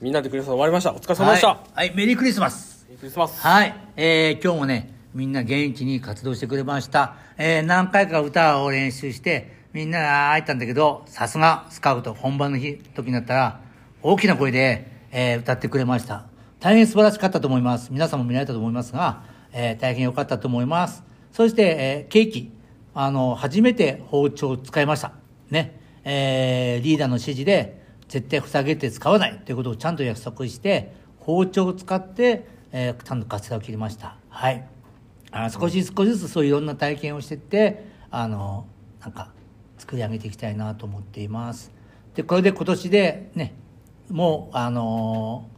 みんなでクリスマス終わりました。お疲れ様でした。はい、はいメリークリスマス。クリスマス。はい、えー、今日もね、みんな元気に活動してくれました。えー、何回か歌を練習して、みんなが会えたんだけど、さすがスカウト、本番の日、時になったら、大きな声で、えー歌ってくれました。大変素晴らしかったと思います。皆さんも見られたと思いますが、えー大変良かったと思います。そして、えーケーキ、あの、初めて包丁を使いました。ね。えーリーダーの指示で、絶対塞げて使わないということをちゃんと約束して、包丁を使って、えーちゃんとカツラを切りました。はい。あ少し少しずつそういういろんな体験をしてって、あの、なんか、作り上げていきたいなと思っています。で、これで今年でね、もう、あの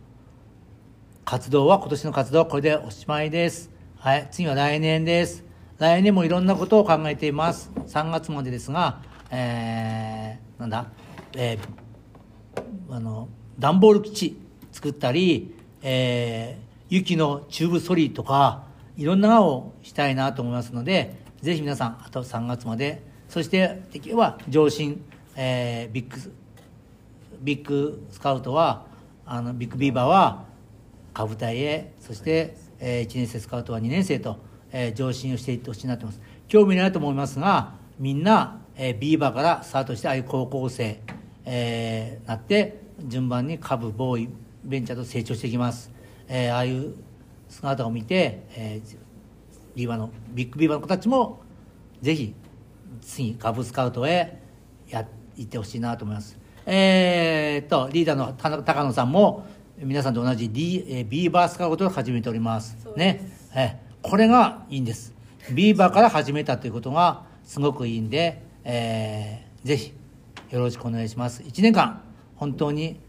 活動は、今年の活動はこれでおしまいです。はい。次は来年です。来年もいろんなことを考えています。3月までですが、えー、なんだ、えー、あの、段ボール基地作ったり、えー、雪のチューブソリとか、いろんなのをしたいなと思いますので、ぜひ皆さん、あと3月まで、そして、できれば上進、えー、ビッグ、ビッグスカウトは、あの、ビッグビーバーは、下部隊へ、そして、えー1年生スカウトは2年生と、えー上進をしていってほしいなと思います。興味ないと思いますが、みんな、えービーバーからスタートして、ああいう高校生、えーなって、順番に下部、ボーイ、ベンチャーと成長していきます。えーああいう姿を見て、えービーバーの、ビッグビーバーの子たちも、ぜひ、次、カブスカウトへや行ってほしいなと思います。えーっと、リーダーの高野さんも、皆さんと同じ、D えービーバースカウトを始めております。ね。えーこれがいいんです。ビーバーから始めたということがすごくいいんで、えーぜひ、よろしくお願いします。1年間、本当に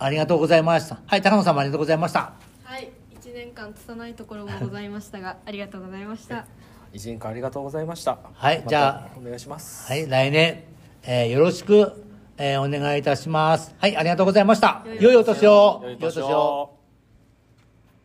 ありがとうございました。はい、高野さんもありがとうございました。はい、1年間拙いところもございましたが、ありがとうございました。一年間ありがとうございました。はいじゃあお願いします。はい、来年、えーよろしく、えーお願いいたします。はい、ありがとうございました。良いお年を。良いお年を。